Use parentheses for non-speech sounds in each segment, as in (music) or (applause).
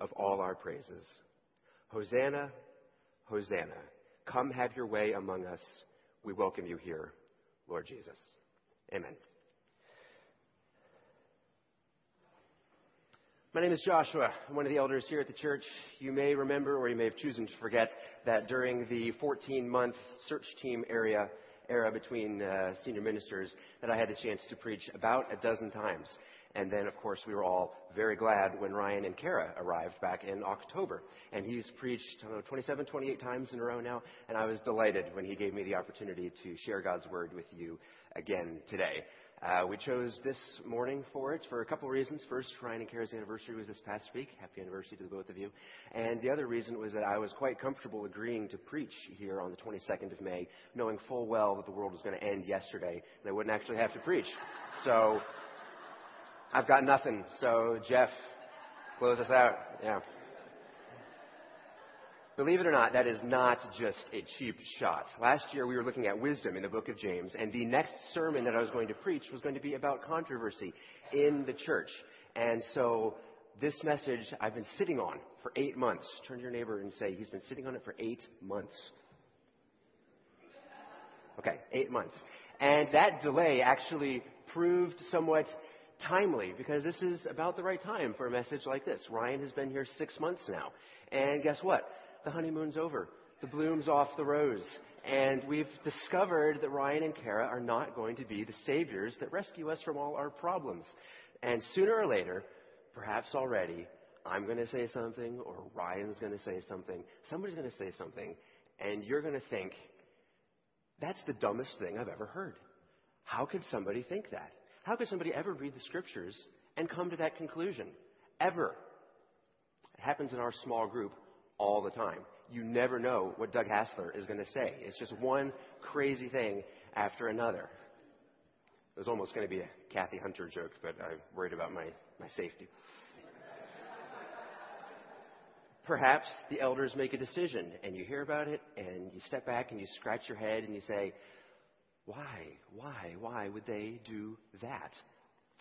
of all our praises. Hosanna, Hosanna. Come have your way among us. We welcome you here, Lord Jesus. Amen. My name is Joshua. I'm one of the elders here at the church. You may remember, or you may have chosen to forget, that during the 14 month search team area, era between uh, senior ministers, that I had the chance to preach about a dozen times. And then, of course, we were all very glad when Ryan and Kara arrived back in October. And he's preached know, 27, 28 times in a row now. And I was delighted when he gave me the opportunity to share God's word with you again today. Uh, we chose this morning for it for a couple reasons. First, Ryan and Kara's anniversary was this past week. Happy anniversary to the both of you. And the other reason was that I was quite comfortable agreeing to preach here on the 22nd of May, knowing full well that the world was going to end yesterday and I wouldn't actually have to preach. So I've got nothing. So, Jeff, close us out. Yeah. Believe it or not, that is not just a cheap shot. Last year we were looking at wisdom in the book of James, and the next sermon that I was going to preach was going to be about controversy in the church. And so this message I've been sitting on for eight months. Turn to your neighbor and say, he's been sitting on it for eight months. Okay, eight months. And that delay actually proved somewhat timely because this is about the right time for a message like this. Ryan has been here six months now. And guess what? The honeymoon's over. The bloom's off the rose. And we've discovered that Ryan and Kara are not going to be the saviors that rescue us from all our problems. And sooner or later, perhaps already, I'm going to say something, or Ryan's going to say something, somebody's going to say something, and you're going to think, that's the dumbest thing I've ever heard. How could somebody think that? How could somebody ever read the scriptures and come to that conclusion? Ever. It happens in our small group all the time. You never know what Doug Hassler is going to say. It's just one crazy thing after another. It was almost going to be a Kathy Hunter joke, but I'm worried about my, my safety. Perhaps the elders make a decision and you hear about it and you step back and you scratch your head and you say, why, why, why would they do that?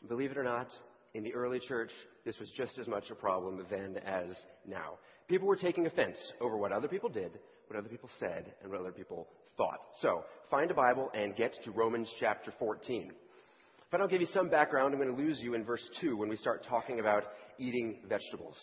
Believe it or not, in the early church, this was just as much a problem then as now. People were taking offense over what other people did, what other people said, and what other people thought. So, find a Bible and get to Romans chapter 14. If I don't give you some background, I'm going to lose you in verse 2 when we start talking about eating vegetables.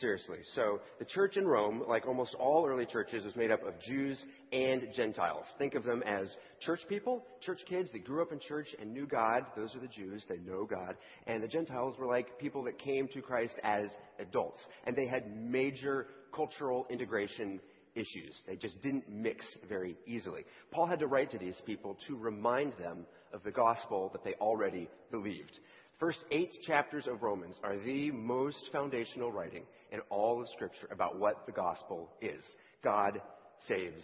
Seriously. So the church in Rome, like almost all early churches, was made up of Jews and Gentiles. Think of them as church people, church kids that grew up in church and knew God. Those are the Jews. They know God. And the Gentiles were like people that came to Christ as adults. And they had major cultural integration issues. They just didn't mix very easily. Paul had to write to these people to remind them of the gospel that they already believed. First eight chapters of Romans are the most foundational writing in all of Scripture about what the gospel is. God saves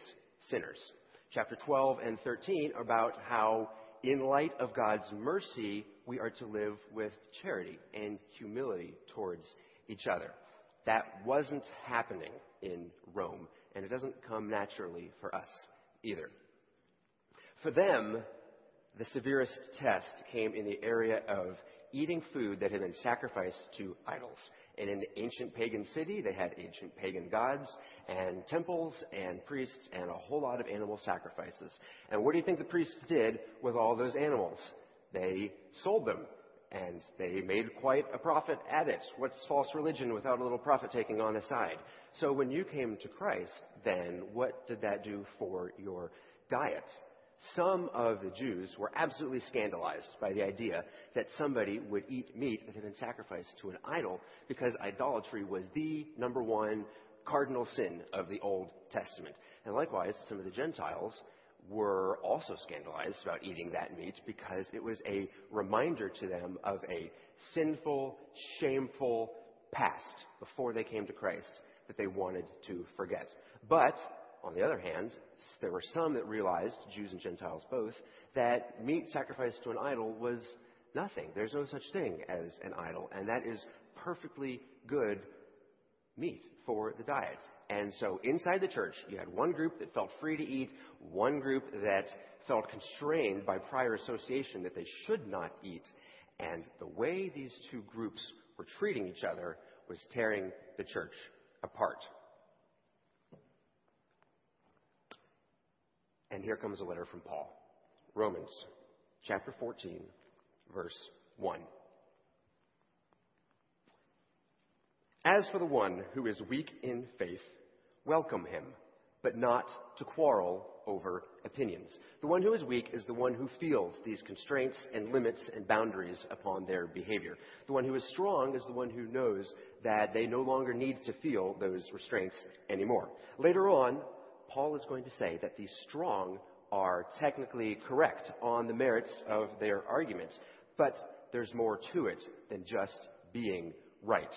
sinners. Chapter 12 and 13 about how, in light of God's mercy, we are to live with charity and humility towards each other. That wasn't happening in Rome, and it doesn't come naturally for us either. For them, the severest test came in the area of eating food that had been sacrificed to idols. And in the ancient pagan city, they had ancient pagan gods and temples and priests and a whole lot of animal sacrifices. And what do you think the priests did with all those animals? They sold them and they made quite a profit at it. What's false religion without a little profit taking on the side? So when you came to Christ, then what did that do for your diet? Some of the Jews were absolutely scandalized by the idea that somebody would eat meat that had been sacrificed to an idol because idolatry was the number one cardinal sin of the Old Testament. And likewise, some of the Gentiles were also scandalized about eating that meat because it was a reminder to them of a sinful, shameful past before they came to Christ that they wanted to forget. But on the other hand, there were some that realized, Jews and Gentiles both, that meat sacrificed to an idol was nothing. There's no such thing as an idol, and that is perfectly good meat for the diet. And so inside the church, you had one group that felt free to eat, one group that felt constrained by prior association that they should not eat. And the way these two groups were treating each other was tearing the church apart. And here comes a letter from Paul. Romans chapter 14, verse 1. As for the one who is weak in faith, welcome him, but not to quarrel over opinions. The one who is weak is the one who feels these constraints and limits and boundaries upon their behavior. The one who is strong is the one who knows that they no longer need to feel those restraints anymore. Later on, Paul is going to say that the strong are technically correct on the merits of their arguments, but there's more to it than just being right.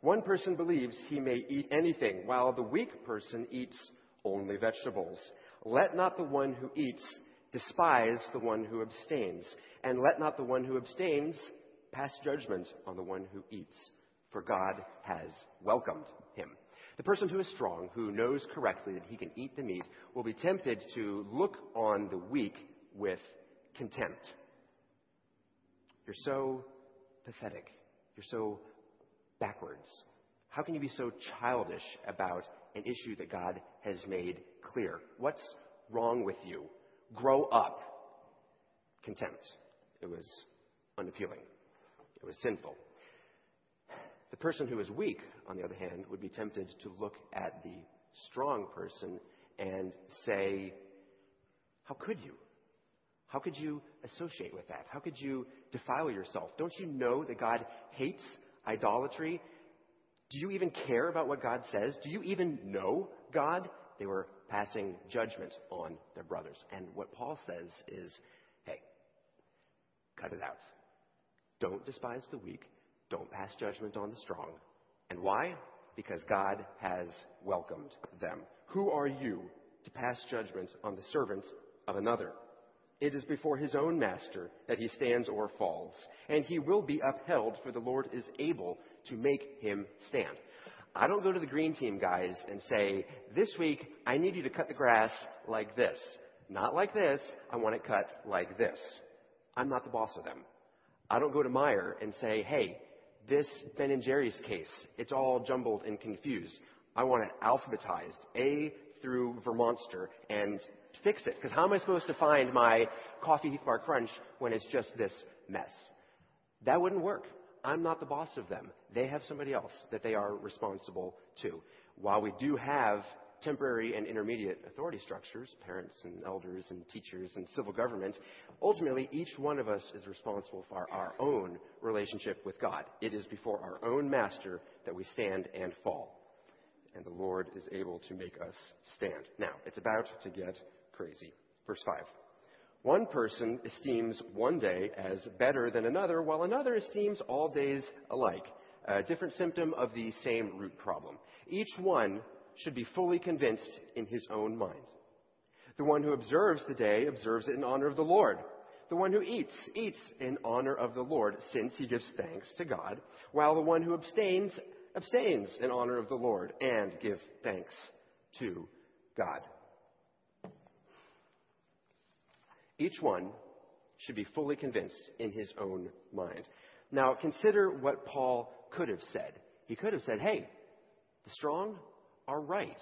One person believes he may eat anything, while the weak person eats only vegetables. Let not the one who eats despise the one who abstains, and let not the one who abstains pass judgment on the one who eats, for God has welcomed him. The person who is strong, who knows correctly that he can eat the meat, will be tempted to look on the weak with contempt. You're so pathetic. You're so backwards. How can you be so childish about an issue that God has made clear? What's wrong with you? Grow up. Contempt. It was unappealing. It was sinful. The person who is weak, on the other hand, would be tempted to look at the strong person and say, How could you? How could you associate with that? How could you defile yourself? Don't you know that God hates idolatry? Do you even care about what God says? Do you even know God? They were passing judgment on their brothers. And what Paul says is hey, cut it out. Don't despise the weak. Don't pass judgment on the strong. And why? Because God has welcomed them. Who are you to pass judgment on the servants of another? It is before his own master that he stands or falls, and he will be upheld, for the Lord is able to make him stand. I don't go to the green team guys and say, this week I need you to cut the grass like this. Not like this, I want it cut like this. I'm not the boss of them. I don't go to Meijer and say, hey, this Ben and Jerry's case, it's all jumbled and confused. I want it alphabetized, A through Vermonster, and fix it. Because how am I supposed to find my coffee bar crunch when it's just this mess? That wouldn't work. I'm not the boss of them. They have somebody else that they are responsible to. While we do have temporary and intermediate authority structures, parents and elders and teachers and civil government, ultimately each one of us is responsible for our own relationship with God. It is before our own master that we stand and fall. And the Lord is able to make us stand. Now, it's about to get crazy. Verse 5. One person esteems one day as better than another, while another esteems all days alike. A different symptom of the same root problem. Each one should be fully convinced in his own mind. The one who observes the day observes it in honor of the Lord. The one who eats, eats in honor of the Lord, since he gives thanks to God, while the one who abstains, abstains in honor of the Lord and give thanks to God. Each one should be fully convinced in his own mind. Now, consider what Paul could have said. He could have said, hey, the strong are right.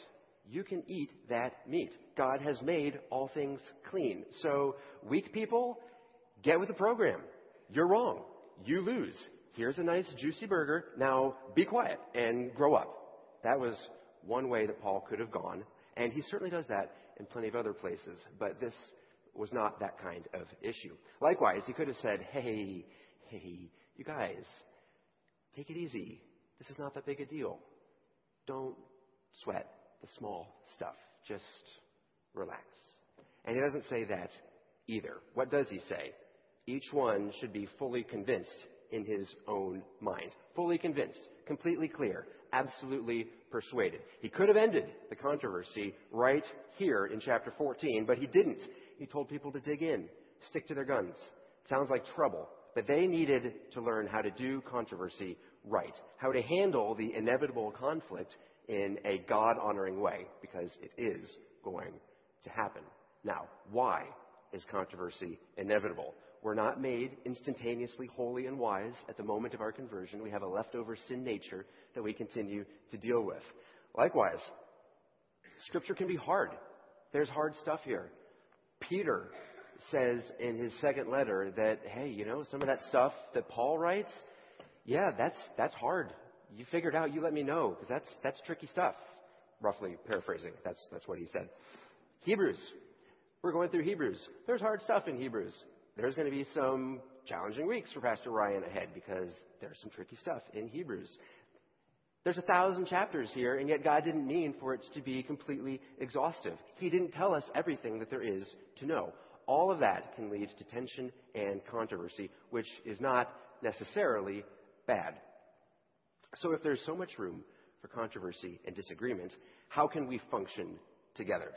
You can eat that meat. God has made all things clean. So, weak people, get with the program. You're wrong. You lose. Here's a nice, juicy burger. Now, be quiet and grow up. That was one way that Paul could have gone. And he certainly does that in plenty of other places. But this was not that kind of issue. Likewise, he could have said, hey, hey, you guys, take it easy. This is not that big a deal. Don't sweat the small stuff. Just relax. And he doesn't say that either. What does he say? Each one should be fully convinced in his own mind. Fully convinced, completely clear, absolutely persuaded. He could have ended the controversy right here in chapter 14, but he didn't. He told people to dig in, stick to their guns. Sounds like trouble. But they needed to learn how to do controversy right, how to handle the inevitable conflict in a God honoring way, because it is going to happen. Now, why is controversy inevitable? We're not made instantaneously holy and wise at the moment of our conversion. We have a leftover sin nature that we continue to deal with. Likewise, Scripture can be hard. There's hard stuff here. Peter says in his second letter that, hey, you know, some of that stuff that Paul writes, yeah, that's, that's hard. You figure it out, you let me know, because that's, that's tricky stuff. Roughly paraphrasing, that's, that's what he said. Hebrews. We're going through Hebrews. There's hard stuff in Hebrews. There's going to be some challenging weeks for Pastor Ryan ahead because there's some tricky stuff in Hebrews. There's a thousand chapters here, and yet God didn't mean for it to be completely exhaustive. He didn't tell us everything that there is to know. All of that can lead to tension and controversy, which is not necessarily bad. So, if there's so much room for controversy and disagreement, how can we function together?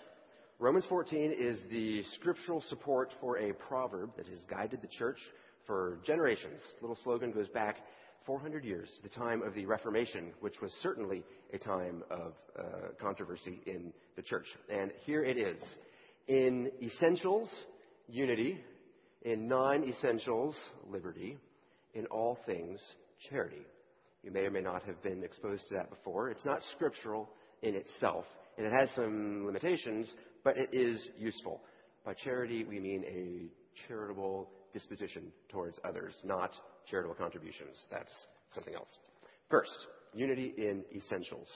Romans 14 is the scriptural support for a proverb that has guided the church for generations. The little slogan goes back 400 years, the time of the Reformation, which was certainly a time of uh, controversy in the church. And here it is. In essentials, unity. In non essentials, liberty. In all things, charity. You may or may not have been exposed to that before. It's not scriptural in itself, and it has some limitations, but it is useful. By charity, we mean a charitable disposition towards others, not charitable contributions. That's something else. First, unity in essentials.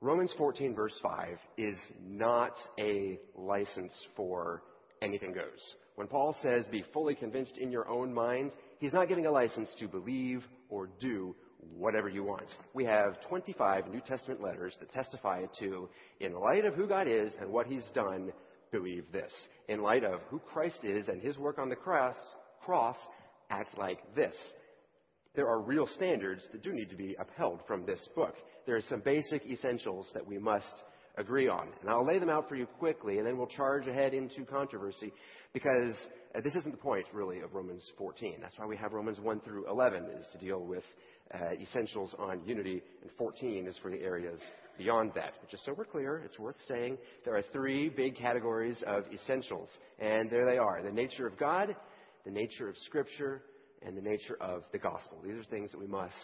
Romans 14, verse 5, is not a license for anything goes. When Paul says, be fully convinced in your own mind, he's not giving a license to believe or do whatever you want. We have 25 New Testament letters that testify to, in light of who God is and what He's done, believe this. In light of who Christ is and His work on the cross, cross act like this. There are real standards that do need to be upheld from this book. There are some basic essentials that we must agree on. And I'll lay them out for you quickly, and then we'll charge ahead into controversy because uh, this isn't the point, really, of Romans 14. That's why we have Romans 1 through 11, is to deal with uh, essentials on unity, and 14 is for the areas beyond that. But just so we're clear, it's worth saying there are three big categories of essentials, and there they are the nature of God, the nature of Scripture, and the nature of the gospel. These are things that we must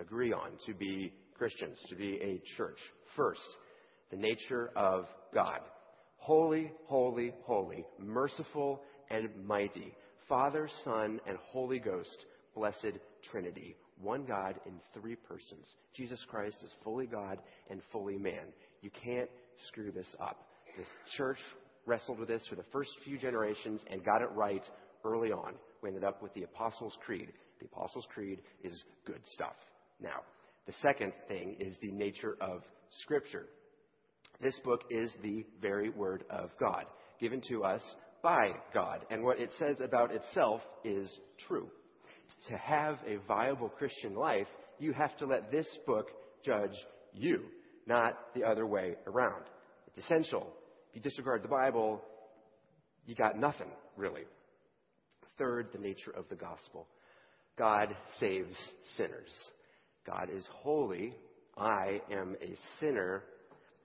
agree on to be Christians, to be a church. First, the nature of God. Holy, holy, holy, merciful and mighty. Father, Son, and Holy Ghost, blessed Trinity one God in three persons. Jesus Christ is fully God and fully man. You can't screw this up. The church wrestled with this for the first few generations and got it right early on. We ended up with the Apostles' Creed. The Apostles' Creed is good stuff. Now, the second thing is the nature of Scripture. This book is the very Word of God, given to us by God. And what it says about itself is true to have a viable Christian life, you have to let this book judge you, not the other way around. It's essential. If you disregard the Bible, you got nothing, really. Third, the nature of the gospel. God saves sinners. God is holy. I am a sinner.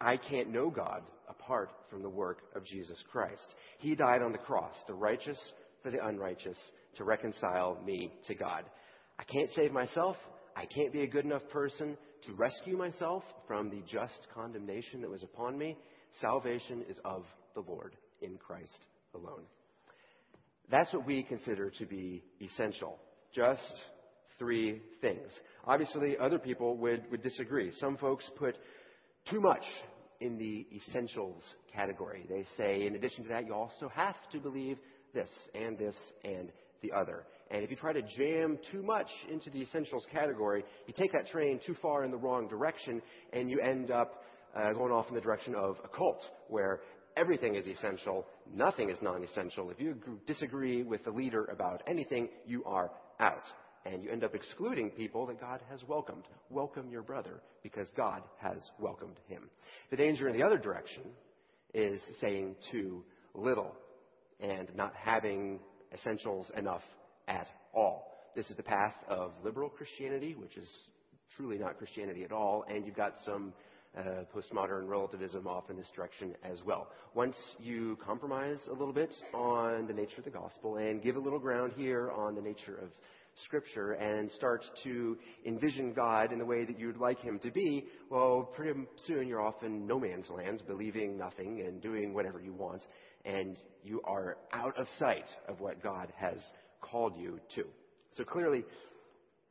I can't know God apart from the work of Jesus Christ. He died on the cross, the righteous for the unrighteous, to reconcile me to God. I can't save myself. I can't be a good enough person to rescue myself from the just condemnation that was upon me. Salvation is of the Lord in Christ alone. That's what we consider to be essential. Just three things. Obviously, other people would, would disagree. Some folks put too much in the essentials category. They say, in addition to that, you also have to believe this and this and the other. And if you try to jam too much into the essentials category, you take that train too far in the wrong direction and you end up uh, going off in the direction of a cult where everything is essential, nothing is non essential. If you disagree with the leader about anything, you are out. And you end up excluding people that God has welcomed. Welcome your brother because God has welcomed him. The danger in the other direction is saying too little and not having essentials enough at all. This is the path of liberal Christianity, which is truly not Christianity at all, and you've got some uh, postmodern relativism off in this direction as well. Once you compromise a little bit on the nature of the gospel and give a little ground here on the nature of Scripture and start to envision God in the way that you'd like Him to be, well, pretty soon you're off in no man's land, believing nothing and doing whatever you want, and you are out of sight of what God has called you to. So clearly,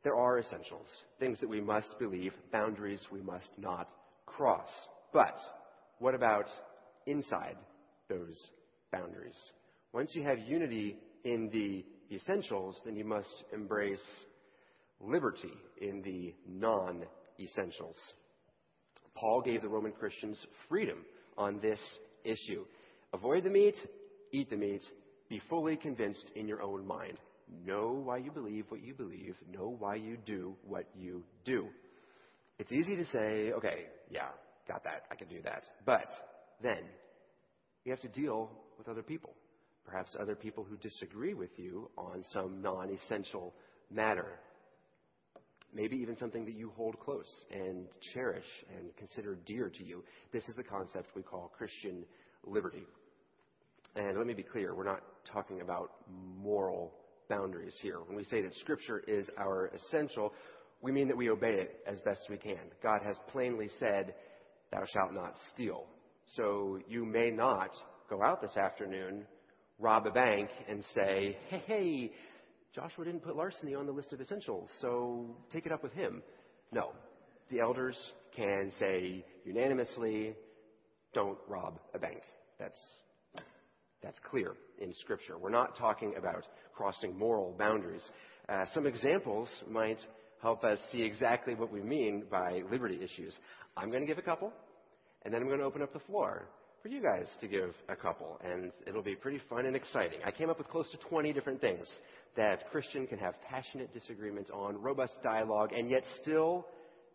there are essentials, things that we must believe, boundaries we must not cross. But what about inside those boundaries? Once you have unity in the essentials, then you must embrace liberty in the non essentials. Paul gave the Roman Christians freedom on this issue. Avoid the meat, eat the meat, be fully convinced in your own mind. Know why you believe what you believe, know why you do what you do. It's easy to say, okay, yeah, got that, I can do that. But then you have to deal with other people perhaps other people who disagree with you on some non essential matter. Maybe even something that you hold close and cherish and consider dear to you. This is the concept we call Christian liberty. And let me be clear, we're not talking about moral boundaries here. When we say that Scripture is our essential, we mean that we obey it as best we can. God has plainly said, Thou shalt not steal. So you may not go out this afternoon rob a bank and say, hey, hey, Joshua didn't put larceny on the list of essentials, so take it up with him. No. The elders can say unanimously, don't rob a bank. That's, that's clear in Scripture. We're not talking about crossing moral boundaries. Uh, some examples might help us see exactly what we mean by liberty issues. I'm going to give a couple, and then I'm going to open up the floor for you guys to give a couple, and it'll be pretty fun and exciting. I came up with close to 20 different things that Christian can have passionate disagreements on, robust dialogue, and yet still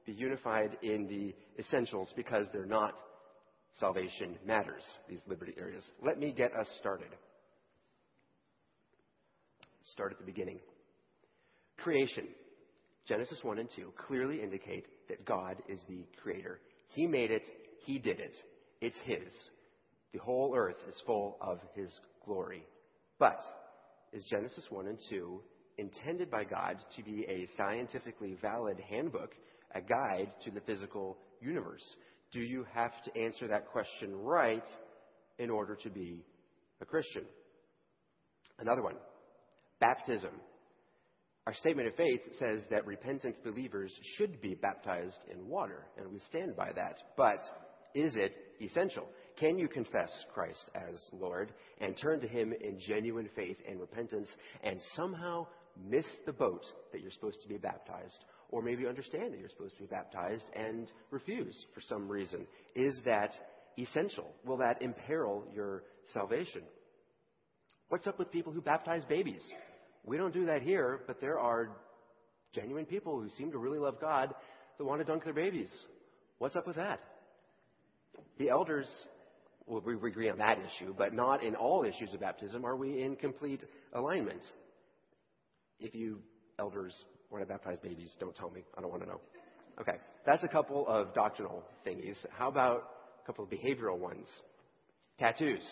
be unified in the essentials because they're not salvation matters, these liberty areas. Let me get us started. Start at the beginning. Creation. Genesis 1 and 2 clearly indicate that God is the creator. He made it, He did it. It's His. The whole earth is full of His glory. But is Genesis 1 and 2 intended by God to be a scientifically valid handbook, a guide to the physical universe? Do you have to answer that question right in order to be a Christian? Another one baptism. Our statement of faith says that repentant believers should be baptized in water, and we stand by that. But is it essential? Can you confess Christ as Lord and turn to Him in genuine faith and repentance and somehow miss the boat that you're supposed to be baptized? Or maybe understand that you're supposed to be baptized and refuse for some reason? Is that essential? Will that imperil your salvation? What's up with people who baptize babies? We don't do that here, but there are genuine people who seem to really love God that want to dunk their babies. What's up with that? The elders, well, we agree on that issue, but not in all issues of baptism are we in complete alignment. If you elders want to baptize babies, don't tell me. I don't want to know. Okay, that's a couple of doctrinal thingies. How about a couple of behavioral ones? Tattoos.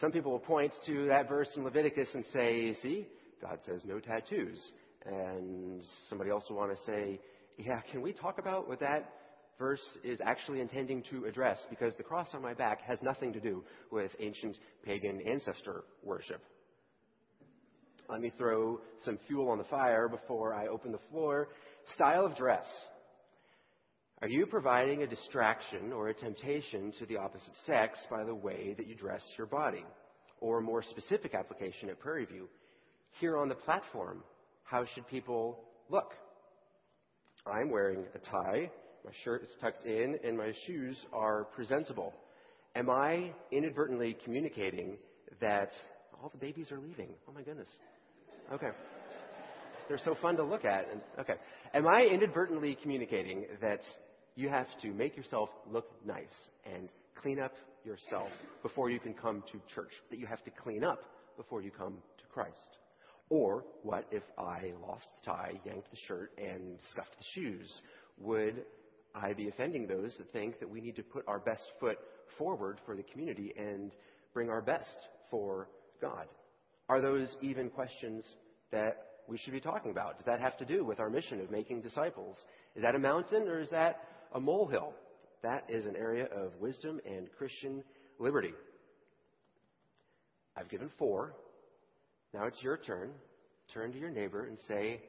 Some people will point to that verse in Leviticus and say, see, God says no tattoos. And somebody else will want to say, yeah, can we talk about what that verse is actually intending to address because the cross on my back has nothing to do with ancient pagan ancestor worship. Let me throw some fuel on the fire before I open the floor. Style of dress. Are you providing a distraction or a temptation to the opposite sex by the way that you dress your body? Or more specific application at Prairie View, here on the platform, how should people look? I'm wearing a tie my shirt is tucked in, and my shoes are presentable. Am I inadvertently communicating that all the babies are leaving? Oh my goodness. Okay. They're so fun to look at. And, okay. Am I inadvertently communicating that you have to make yourself look nice and clean up yourself before you can come to church? That you have to clean up before you come to Christ? Or what if I lost the tie, yanked the shirt, and scuffed the shoes? Would I be offending those that think that we need to put our best foot forward for the community and bring our best for God? Are those even questions that we should be talking about? Does that have to do with our mission of making disciples? Is that a mountain or is that a molehill? That is an area of wisdom and Christian liberty. I've given four. Now it's your turn. Turn to your neighbor and say,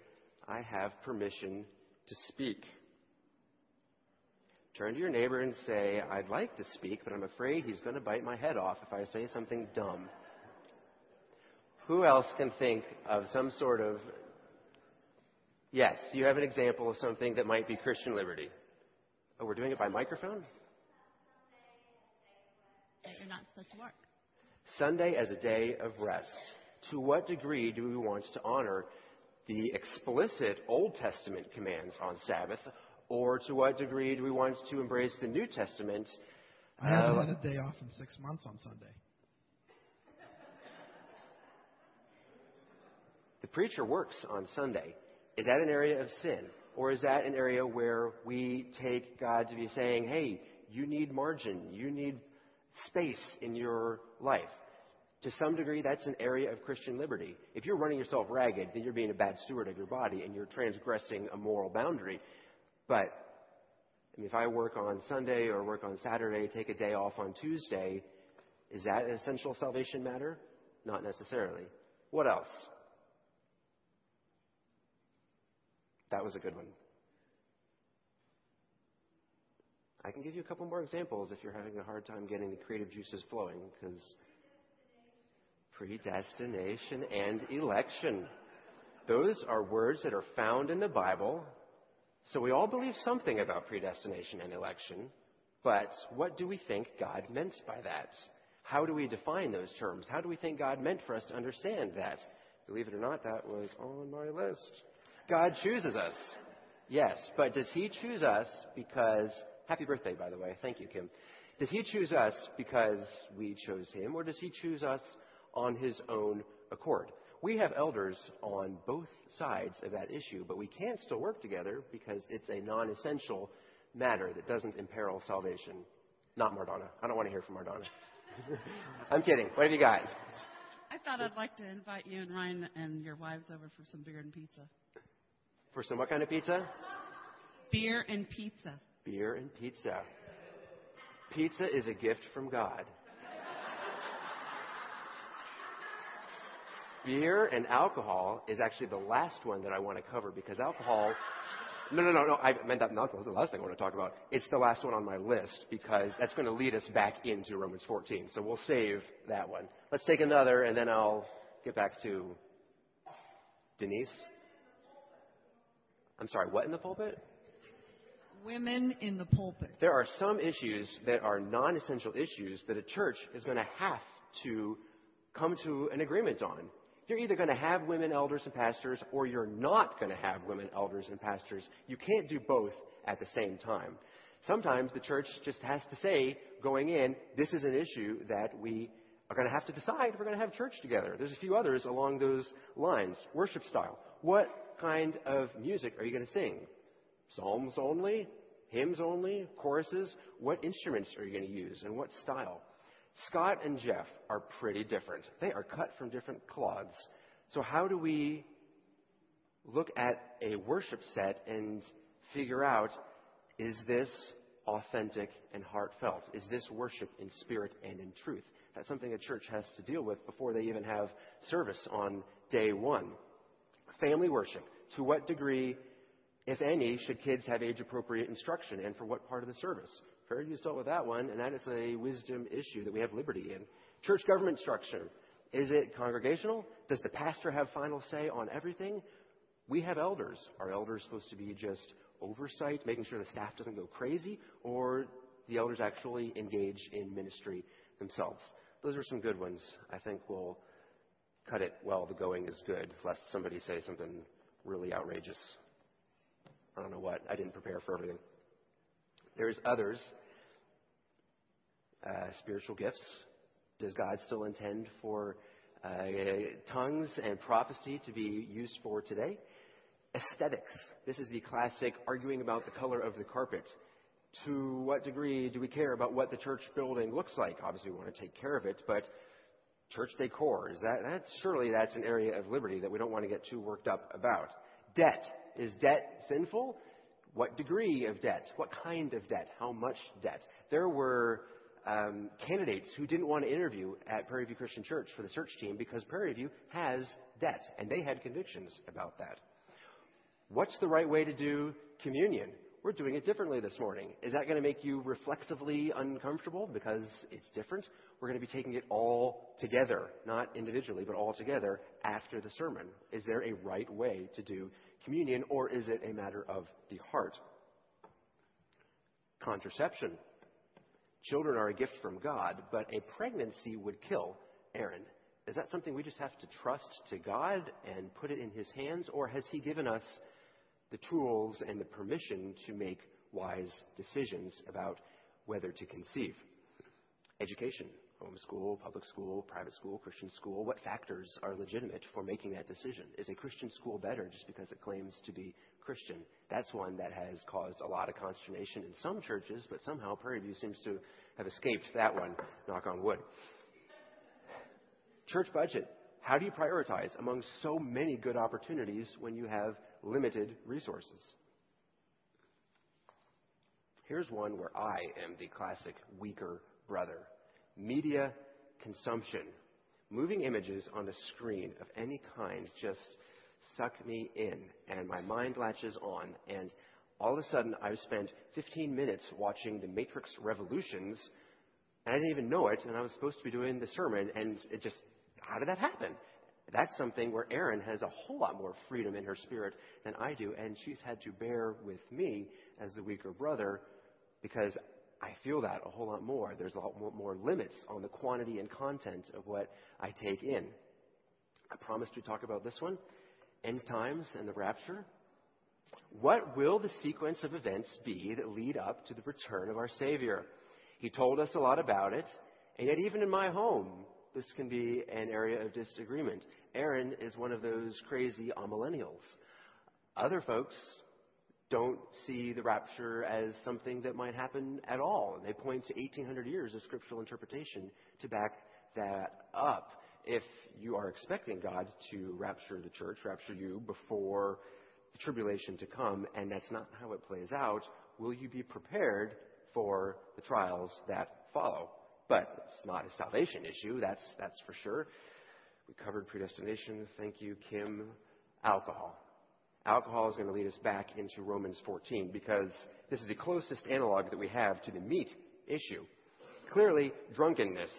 I have permission to speak. Turn to your neighbor and say, I'd like to speak, but I'm afraid he's going to bite my head off if I say something dumb. Who else can think of some sort of. Yes, you have an example of something that might be Christian liberty. Oh, we're doing it by microphone? That you're not supposed to work. Sunday as a day of rest. To what degree do we want to honor the explicit Old Testament commands on Sabbath, or to what degree do we want to embrace the New Testament? I haven't uh, had a day off in six months on Sunday. the preacher works on Sunday. Is that an area of sin? Or is that an area where we take God to be saying, hey, you need margin, you need space in your life? To some degree, that's an area of Christian liberty. If you're running yourself ragged, then you're being a bad steward of your body and you're transgressing a moral boundary. But I mean, if I work on Sunday or work on Saturday, take a day off on Tuesday, is that an essential salvation matter? Not necessarily. What else? That was a good one. I can give you a couple more examples if you're having a hard time getting the creative juices flowing, because predestination and election. Those are words that are found in the Bible. So we all believe something about predestination and election, but what do we think God meant by that? How do we define those terms? How do we think God meant for us to understand that? Believe it or not, that was on my list. God chooses us. Yes, but does He choose us because. Happy birthday, by the way. Thank you, Kim. Does He choose us because we chose Him, or does He choose us on His own accord? We have elders on both sides of that issue, but we can't still work together because it's a non essential matter that doesn't imperil salvation. Not Mardonna. I don't want to hear from Mardonna. (laughs) I'm kidding. What have you got? I thought I'd like to invite you and Ryan and your wives over for some beer and pizza. For some what kind of pizza? Beer and pizza. Beer and pizza. Pizza is a gift from God. Beer and alcohol is actually the last one that I want to cover because alcohol. (laughs) No, no, no, no. I meant that not the last thing I want to talk about. It's the last one on my list because that's going to lead us back into Romans 14. So we'll save that one. Let's take another and then I'll get back to Denise. I'm sorry, what in the pulpit? Women in the pulpit. There are some issues that are non essential issues that a church is going to have to come to an agreement on. You're either going to have women elders and pastors or you're not going to have women elders and pastors. You can't do both at the same time. Sometimes the church just has to say, going in, this is an issue that we are going to have to decide if we're going to have church together. There's a few others along those lines. Worship style. What kind of music are you going to sing? Psalms only? Hymns only? Choruses? What instruments are you going to use and what style? Scott and Jeff are pretty different. They are cut from different cloths. So, how do we look at a worship set and figure out is this authentic and heartfelt? Is this worship in spirit and in truth? That's something a church has to deal with before they even have service on day one. Family worship. To what degree, if any, should kids have age appropriate instruction and for what part of the service? Prairie View dealt with that one, and that is a wisdom issue that we have liberty in. Church government structure. Is it congregational? Does the pastor have final say on everything? We have elders. Are elders supposed to be just oversight, making sure the staff doesn't go crazy, or the elders actually engage in ministry themselves? Those are some good ones. I think we'll cut it while the going is good, lest somebody say something really outrageous. I don't know what. I didn't prepare for everything. There's others. Uh, spiritual gifts. Does God still intend for uh, tongues and prophecy to be used for today. Aesthetics. This is the classic arguing about the color of the carpet. To what degree do we care about what the church building looks like? Obviously, we want to take care of it, but church decor is that that's surely that's an area of liberty that we don't want to get too worked up about. Debt is debt sinful? What degree of debt? What kind of debt? How much debt? There were um, candidates who didn't want to interview at Prairie View Christian Church for the search team because Prairie View has debt, and they had convictions about that. What's the right way to do communion? We're doing it differently this morning. Is that going to make you reflexively uncomfortable because it's different? We're going to be taking it all together, not individually, but all together after the sermon. Is there a right way to do communion, or is it a matter of the heart? Contraception. Children are a gift from God, but a pregnancy would kill Erin. Is that something we just have to trust to God and put it in His hands, or has He given us the tools and the permission to make wise decisions about whether to conceive? Education, homeschool, public school, private school, Christian school, what factors are legitimate for making that decision? Is a Christian school better just because it claims to be Christian? That's one that has caused a lot of consternation in some churches, but somehow Prairie View seems to have escaped that one, knock on wood. Church budget. How do you prioritize among so many good opportunities when you have limited resources? Here's one where I am the classic weaker brother media consumption. Moving images on a screen of any kind just suck me in, and my mind latches on, and all of a sudden I've spent 15 minutes watching the Matrix Revolutions, and I didn't even know it, and I was supposed to be doing the sermon, and it just, how did that happen? That's something where Erin has a whole lot more freedom in her spirit than I do, and she's had to bear with me as the weaker brother because I feel that a whole lot more. There's a lot more limits on the quantity and content of what I take in. I promised to talk about this one end times and the rapture. What will the sequence of events be that lead up to the return of our Savior? He told us a lot about it, and yet, even in my home, this can be an area of disagreement. Erin is one of those crazy amillennials. Other folks don't see the rapture as something that might happen at all. And They point to 1800 years of scriptural interpretation to back that up. If you are expecting God to rapture the church, rapture you before the tribulation to come, and that's not how it plays out, will you be prepared for the trials that follow? But it's not a salvation issue, that's, that's for sure. We covered predestination. Thank you, Kim. Alcohol alcohol is going to lead us back into Romans 14 because this is the closest analog that we have to the meat issue. Clearly, drunkenness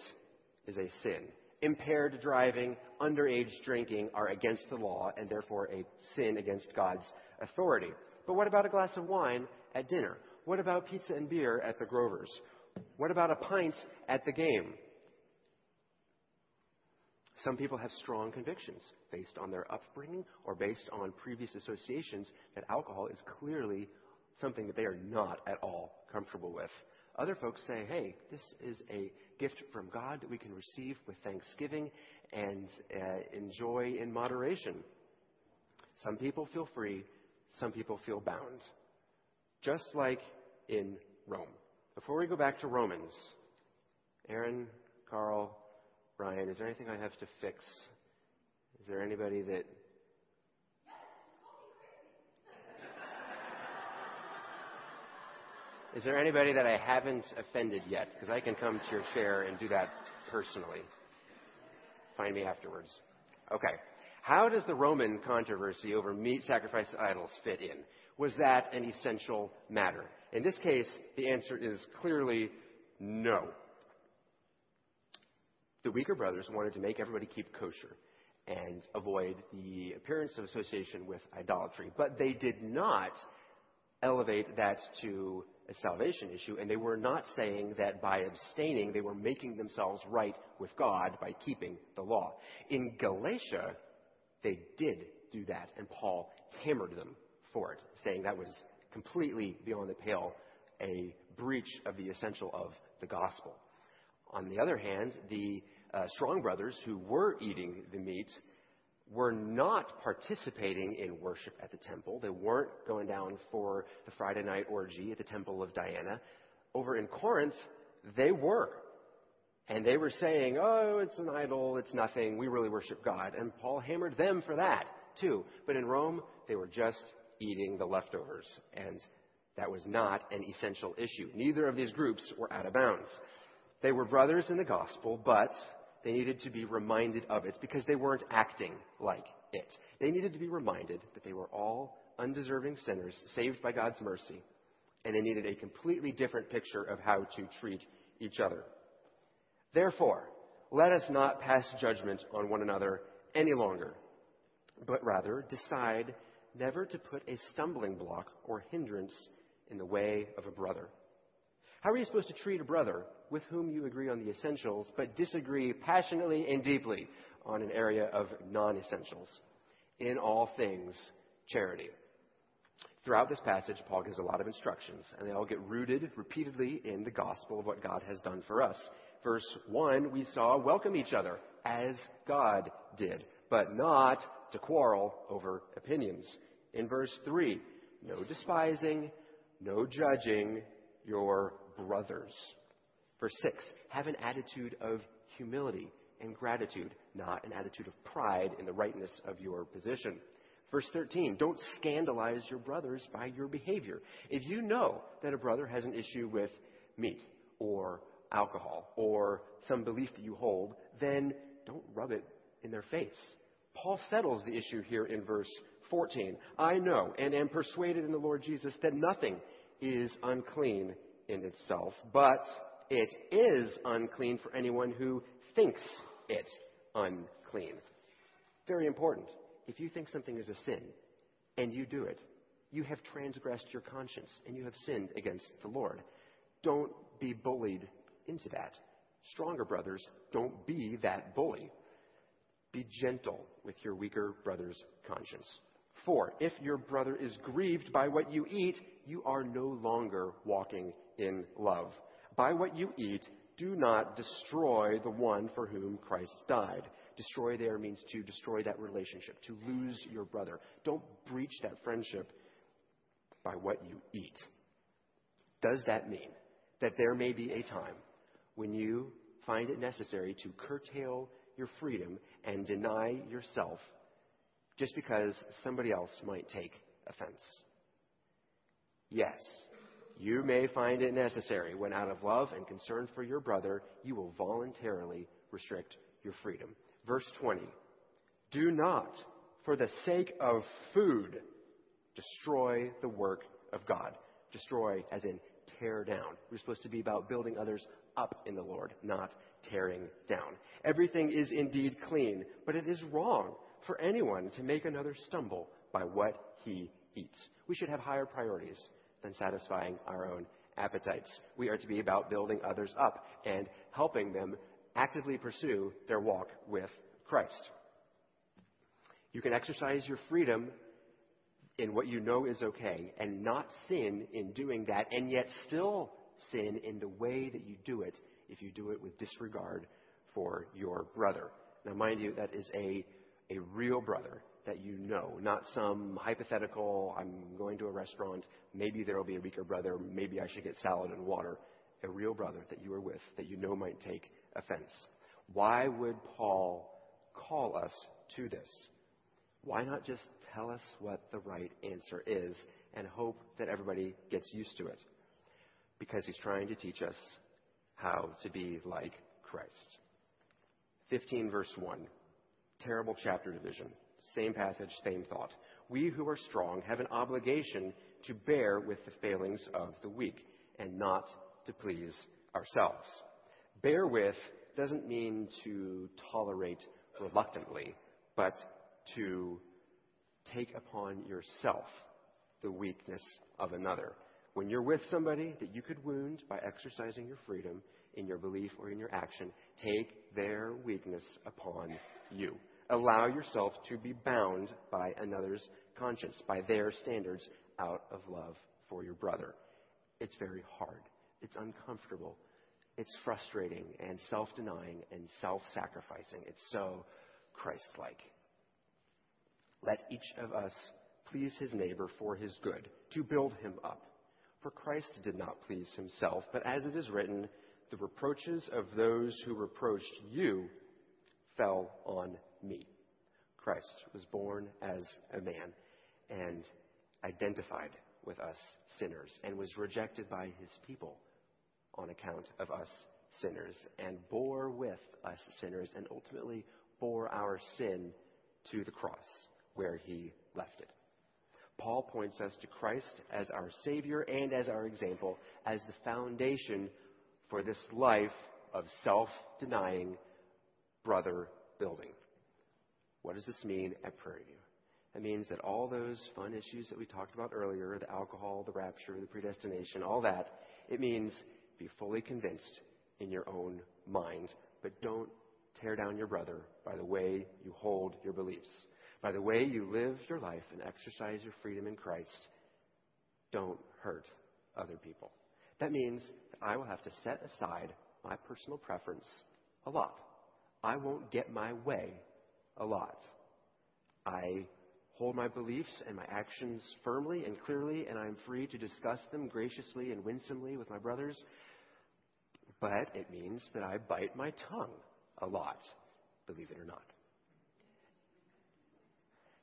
is a sin. Impaired driving, underage drinking are against the law and therefore a sin against God's authority. But what about a glass of wine at dinner? What about pizza and beer at the Grovers? What about a pint at the game? Some people have strong convictions based on their upbringing or based on previous associations that alcohol is clearly something that they are not at all comfortable with. Other folks say, hey, this is a gift from God that we can receive with thanksgiving and uh, enjoy in moderation. Some people feel free, some people feel bound. Just like in Rome. Before we go back to Romans, Aaron, Carl, Brian, is there anything I have to fix? Is there anybody that. Is there anybody that I haven't offended yet? Because I can come to your chair and do that personally. Find me afterwards. Okay. How does the Roman controversy over meat sacrificed to idols fit in? Was that an essential matter? In this case, the answer is clearly no. The weaker brothers wanted to make everybody keep kosher and avoid the appearance of association with idolatry. But they did not elevate that to a salvation issue, and they were not saying that by abstaining they were making themselves right with God by keeping the law. In Galatia, they did do that, and Paul hammered them for it, saying that was completely beyond the pale, a breach of the essential of the gospel. On the other hand, the uh, strong brothers who were eating the meat were not participating in worship at the temple. They weren't going down for the Friday night orgy at the temple of Diana. Over in Corinth, they were. And they were saying, oh, it's an idol, it's nothing, we really worship God. And Paul hammered them for that, too. But in Rome, they were just eating the leftovers. And that was not an essential issue. Neither of these groups were out of bounds. They were brothers in the gospel, but they needed to be reminded of it because they weren't acting like it. They needed to be reminded that they were all undeserving sinners saved by God's mercy, and they needed a completely different picture of how to treat each other. Therefore, let us not pass judgment on one another any longer, but rather decide never to put a stumbling block or hindrance in the way of a brother. How are you supposed to treat a brother with whom you agree on the essentials, but disagree passionately and deeply on an area of non essentials? In all things, charity. Throughout this passage, Paul gives a lot of instructions, and they all get rooted repeatedly in the gospel of what God has done for us. Verse 1, we saw welcome each other as God did, but not to quarrel over opinions. In verse 3, no despising, no judging your brothers. Verse 6, have an attitude of humility and gratitude, not an attitude of pride in the rightness of your position. Verse 13, don't scandalize your brothers by your behavior. If you know that a brother has an issue with meat or alcohol or some belief that you hold, then don't rub it in their face. Paul settles the issue here in verse 14. I know and am persuaded in the Lord Jesus that nothing is unclean in itself, but it is unclean for anyone who thinks it unclean. Very important. If you think something is a sin and you do it, you have transgressed your conscience and you have sinned against the Lord. Don't be bullied into that. Stronger brothers, don't be that bully. Be gentle with your weaker brother's conscience. Four, if your brother is grieved by what you eat, you are no longer walking in love. By what you eat, do not destroy the one for whom Christ died. Destroy there means to destroy that relationship, to lose your brother. Don't breach that friendship by what you eat. Does that mean that there may be a time when you find it necessary to curtail your freedom and deny yourself just because somebody else might take offense? Yes. You may find it necessary when, out of love and concern for your brother, you will voluntarily restrict your freedom. Verse 20 Do not, for the sake of food, destroy the work of God. Destroy, as in tear down. We're supposed to be about building others up in the Lord, not tearing down. Everything is indeed clean, but it is wrong for anyone to make another stumble by what he eats. We should have higher priorities than satisfying our own appetites. We are to be about building others up and helping them actively pursue their walk with Christ. You can exercise your freedom in what you know is okay and not sin in doing that, and yet still sin in the way that you do it if you do it with disregard for your brother. Now, mind you, that is a, a real brother that you know, not some hypothetical, I'm going to a restaurant, maybe there will be a weaker brother, maybe I should get salad and water. A real brother that you are with that you know might take offense. Why would Paul call us to this? Why not just tell us what the right answer is and hope that everybody gets used to it? Because he's trying to teach us how to be like Christ. 15 verse 1. Terrible chapter division. Same passage, same thought. We who are strong have an obligation to bear with the failings of the weak and not to please ourselves. Bear with doesn't mean to tolerate reluctantly, but to take upon yourself the weakness of another. When you're with somebody that you could wound by exercising your freedom in your belief or in your action, take their weakness upon you. Allow yourself to be bound by another's conscience, by their standards, out of love for your brother. It's very hard. It's uncomfortable. It's frustrating and self denying and self sacrificing. It's so Christ like. Let each of us please his neighbor for his good, to build him up. For Christ did not please himself, but as it is written, the reproaches of those who reproached you fell on me. Christ was born as a man and identified with us sinners and was rejected by his people on account of us sinners and bore with us sinners and ultimately bore our sin to the cross where he left it. Paul points us to Christ as our Savior and as our example, as the foundation for this life of self denying brother building. What does this mean at Prairie View? It means that all those fun issues that we talked about earlier the alcohol, the rapture, the predestination, all that it means be fully convinced in your own mind, but don't tear down your brother by the way you hold your beliefs. By the way you live your life and exercise your freedom in Christ, don't hurt other people. That means that I will have to set aside my personal preference a lot. I won't get my way a lot. I hold my beliefs and my actions firmly and clearly, and I'm free to discuss them graciously and winsomely with my brothers. But it means that I bite my tongue a lot, believe it or not.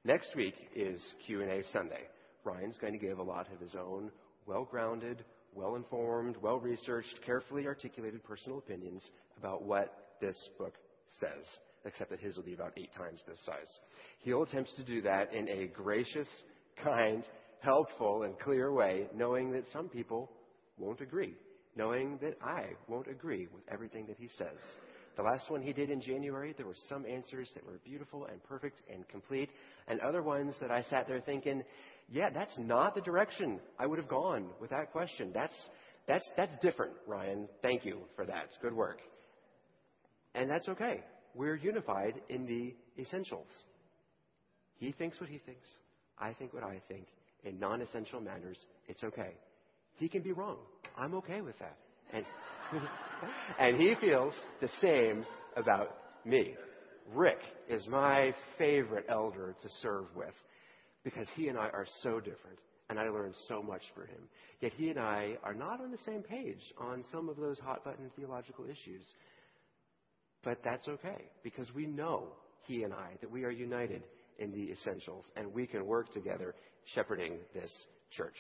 Next week is Q&A Sunday. Ryan's going to give a lot of his own well-grounded, well-informed, well-researched, carefully articulated personal opinions about what this book says, except that his will be about eight times this size. He'll attempt to do that in a gracious, kind, helpful, and clear way, knowing that some people won't agree, knowing that I won't agree with everything that he says. The last one he did in January, there were some answers that were beautiful and perfect and complete, and other ones that I sat there thinking, yeah, that's not the direction I would have gone with that question. That's, that's, that's different, Ryan. Thank you for that. Good work. And that's okay. We're unified in the essentials. He thinks what he thinks. I think what I think. In non essential matters, it's okay. He can be wrong. I'm okay with that. And (laughs) and he feels the same about me. Rick is my favorite elder to serve with because he and I are so different, and I learned so much from him. Yet he and I are not on the same page on some of those hot button theological issues. But that's okay because we know, he and I, that we are united in the essentials and we can work together shepherding this church.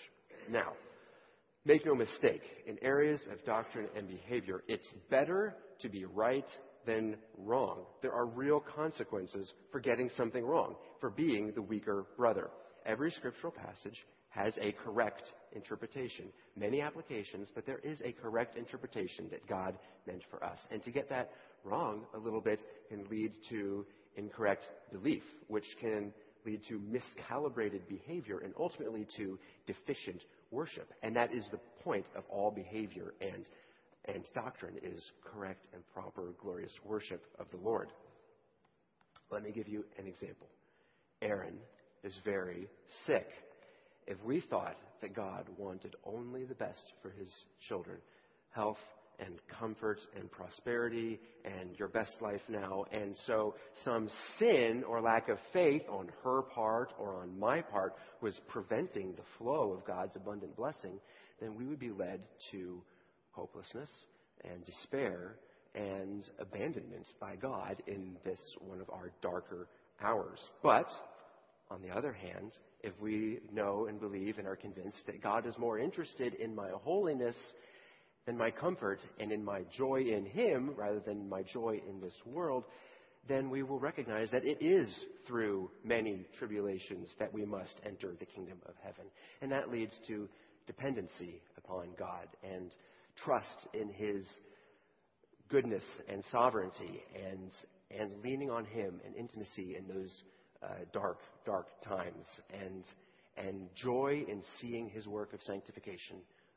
Now, Make no mistake, in areas of doctrine and behavior, it's better to be right than wrong. There are real consequences for getting something wrong, for being the weaker brother. Every scriptural passage has a correct interpretation. Many applications, but there is a correct interpretation that God meant for us. And to get that wrong a little bit can lead to incorrect belief, which can lead to miscalibrated behavior and ultimately to deficient worship. And that is the point of all behavior and, and doctrine is correct and proper, glorious worship of the Lord. Let me give you an example. Erin is very sick. If we thought that God wanted only the best for his children, health, and comfort and prosperity and your best life now. And so some sin or lack of faith on her part or on my part was preventing the flow of God's abundant blessing, then we would be led to hopelessness and despair and abandonment by God in this one of our darker hours. But on the other hand, if we know and believe and are convinced that God is more interested in my holiness than my comfort and in my joy in Him rather than my joy in this world, then we will recognize that it is through many tribulations that we must enter the kingdom of heaven. And that leads to dependency upon God and trust in His goodness and sovereignty and, and leaning on Him and intimacy in those uh, dark, dark times and, and joy in seeing His work of sanctification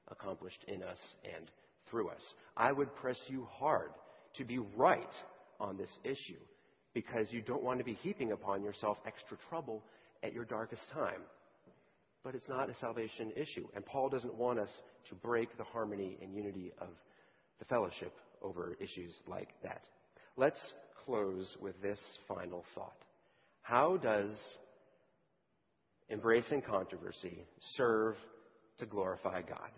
accomplished in us and through us. I would press you hard to be right on this issue because you don't want to be heaping upon yourself extra trouble at your darkest time. But it's not a salvation issue. And Paul doesn't want us to break the harmony and unity of the fellowship over issues like that. Let's close with this final thought. How does embracing controversy serve to glorify God?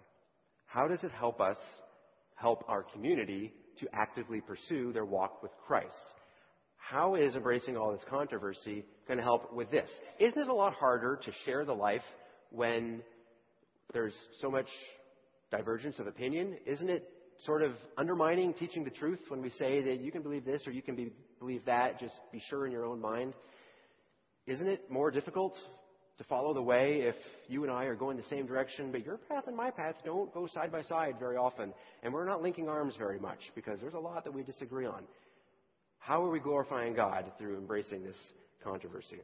How does it help us help our community to actively pursue their walk with Christ? How is embracing all this controversy going to help with this? Isn't it a lot harder to share the life when there's so much divergence of opinion? Isn't it sort of undermining teaching the truth when we say that you can believe this or you can be, believe that? Just be sure in your own mind. Isn't it more difficult to follow the way if you and I are going the same direction, but your path and my path don't go side by side very often, and we're not linking arms very much because there's a lot that we disagree on. How are we glorifying God through embracing this controversy?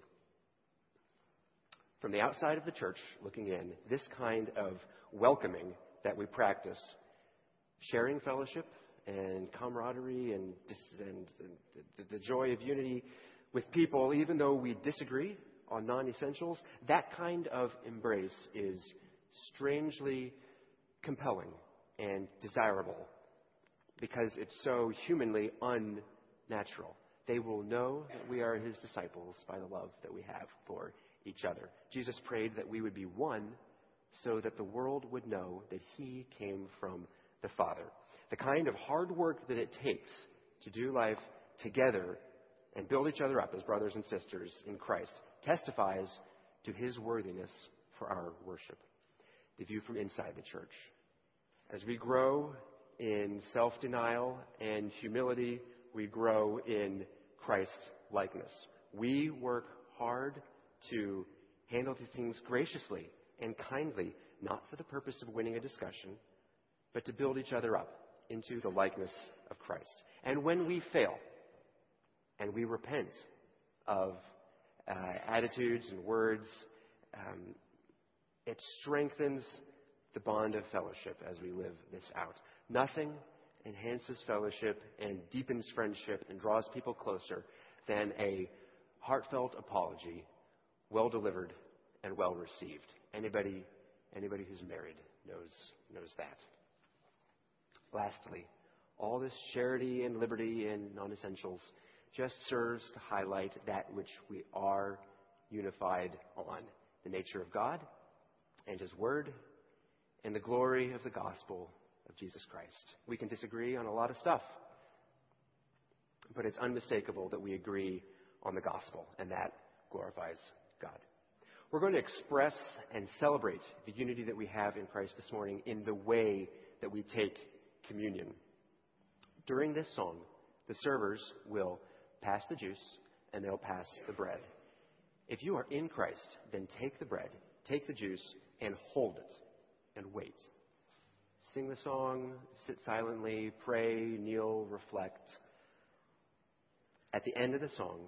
From the outside of the church looking in, this kind of welcoming that we practice, sharing fellowship and camaraderie and, and, and the joy of unity with people, even though we disagree on non essentials, that kind of embrace is strangely compelling and desirable because it's so humanly unnatural. They will know that we are his disciples by the love that we have for each other. Jesus prayed that we would be one so that the world would know that he came from the Father. The kind of hard work that it takes to do life together and build each other up as brothers and sisters in Christ testifies to his worthiness for our worship. The view from inside the church. As we grow in self denial and humility, we grow in Christ's likeness. We work hard to handle these things graciously and kindly, not for the purpose of winning a discussion, but to build each other up into the likeness of Christ. And when we fail, and we repent of uh, attitudes and words, um, it strengthens the bond of fellowship as we live this out. Nothing enhances fellowship and deepens friendship and draws people closer than a heartfelt apology, well delivered and well received. Anybody, anybody who's married knows knows that. Lastly, all this charity and liberty and non-essentials just serves to highlight that which we are unified on the nature of God and His Word and the glory of the gospel of Jesus Christ. We can disagree on a lot of stuff, but it's unmistakable that we agree on the gospel, and that glorifies God. We're going to express and celebrate the unity that we have in Christ this morning in the way that we take communion. During this song, the servers will pass the juice, and they'll pass the bread. If you are in Christ, then take the bread, take the juice, and hold it, and wait. Sing the song, sit silently, pray, kneel, reflect. At the end of the song,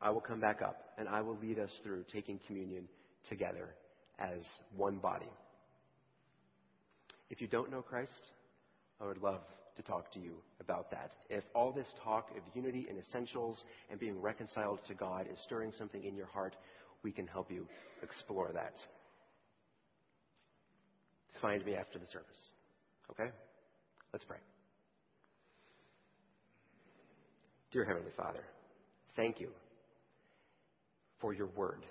I will come back up and I will lead us through taking communion together as one body. If you don't know Christ, I would love to talk to you about that. If all this talk of unity and essentials and being reconciled to God is stirring something in your heart, we can help you explore that. Find me after the service. Okay? Let's pray. Dear Heavenly Father, thank you for your word.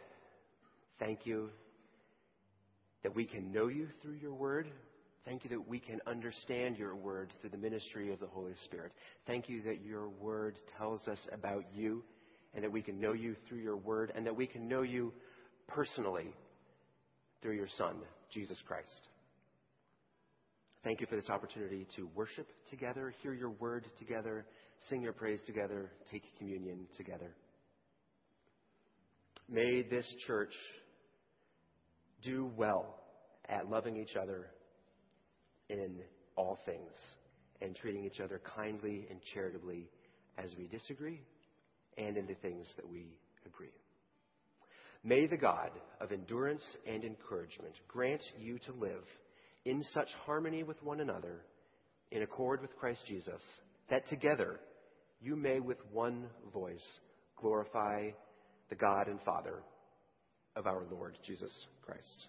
Thank you that we can know you through your word. Thank you that we can understand your word through the ministry of the Holy Spirit. Thank you that your word tells us about you and that we can know you through your word and that we can know you personally through your Son, Jesus Christ. Thank you for this opportunity to worship together, hear your word together, sing your praise together, take communion together. May this church do well at loving each other in all things and treating each other kindly and charitably as we disagree and in the things that we agree. May the God of endurance and encouragement grant you to live in such harmony with one another, in accord with Christ Jesus, that together you may with one voice glorify the God and Father of our Lord Jesus Christ.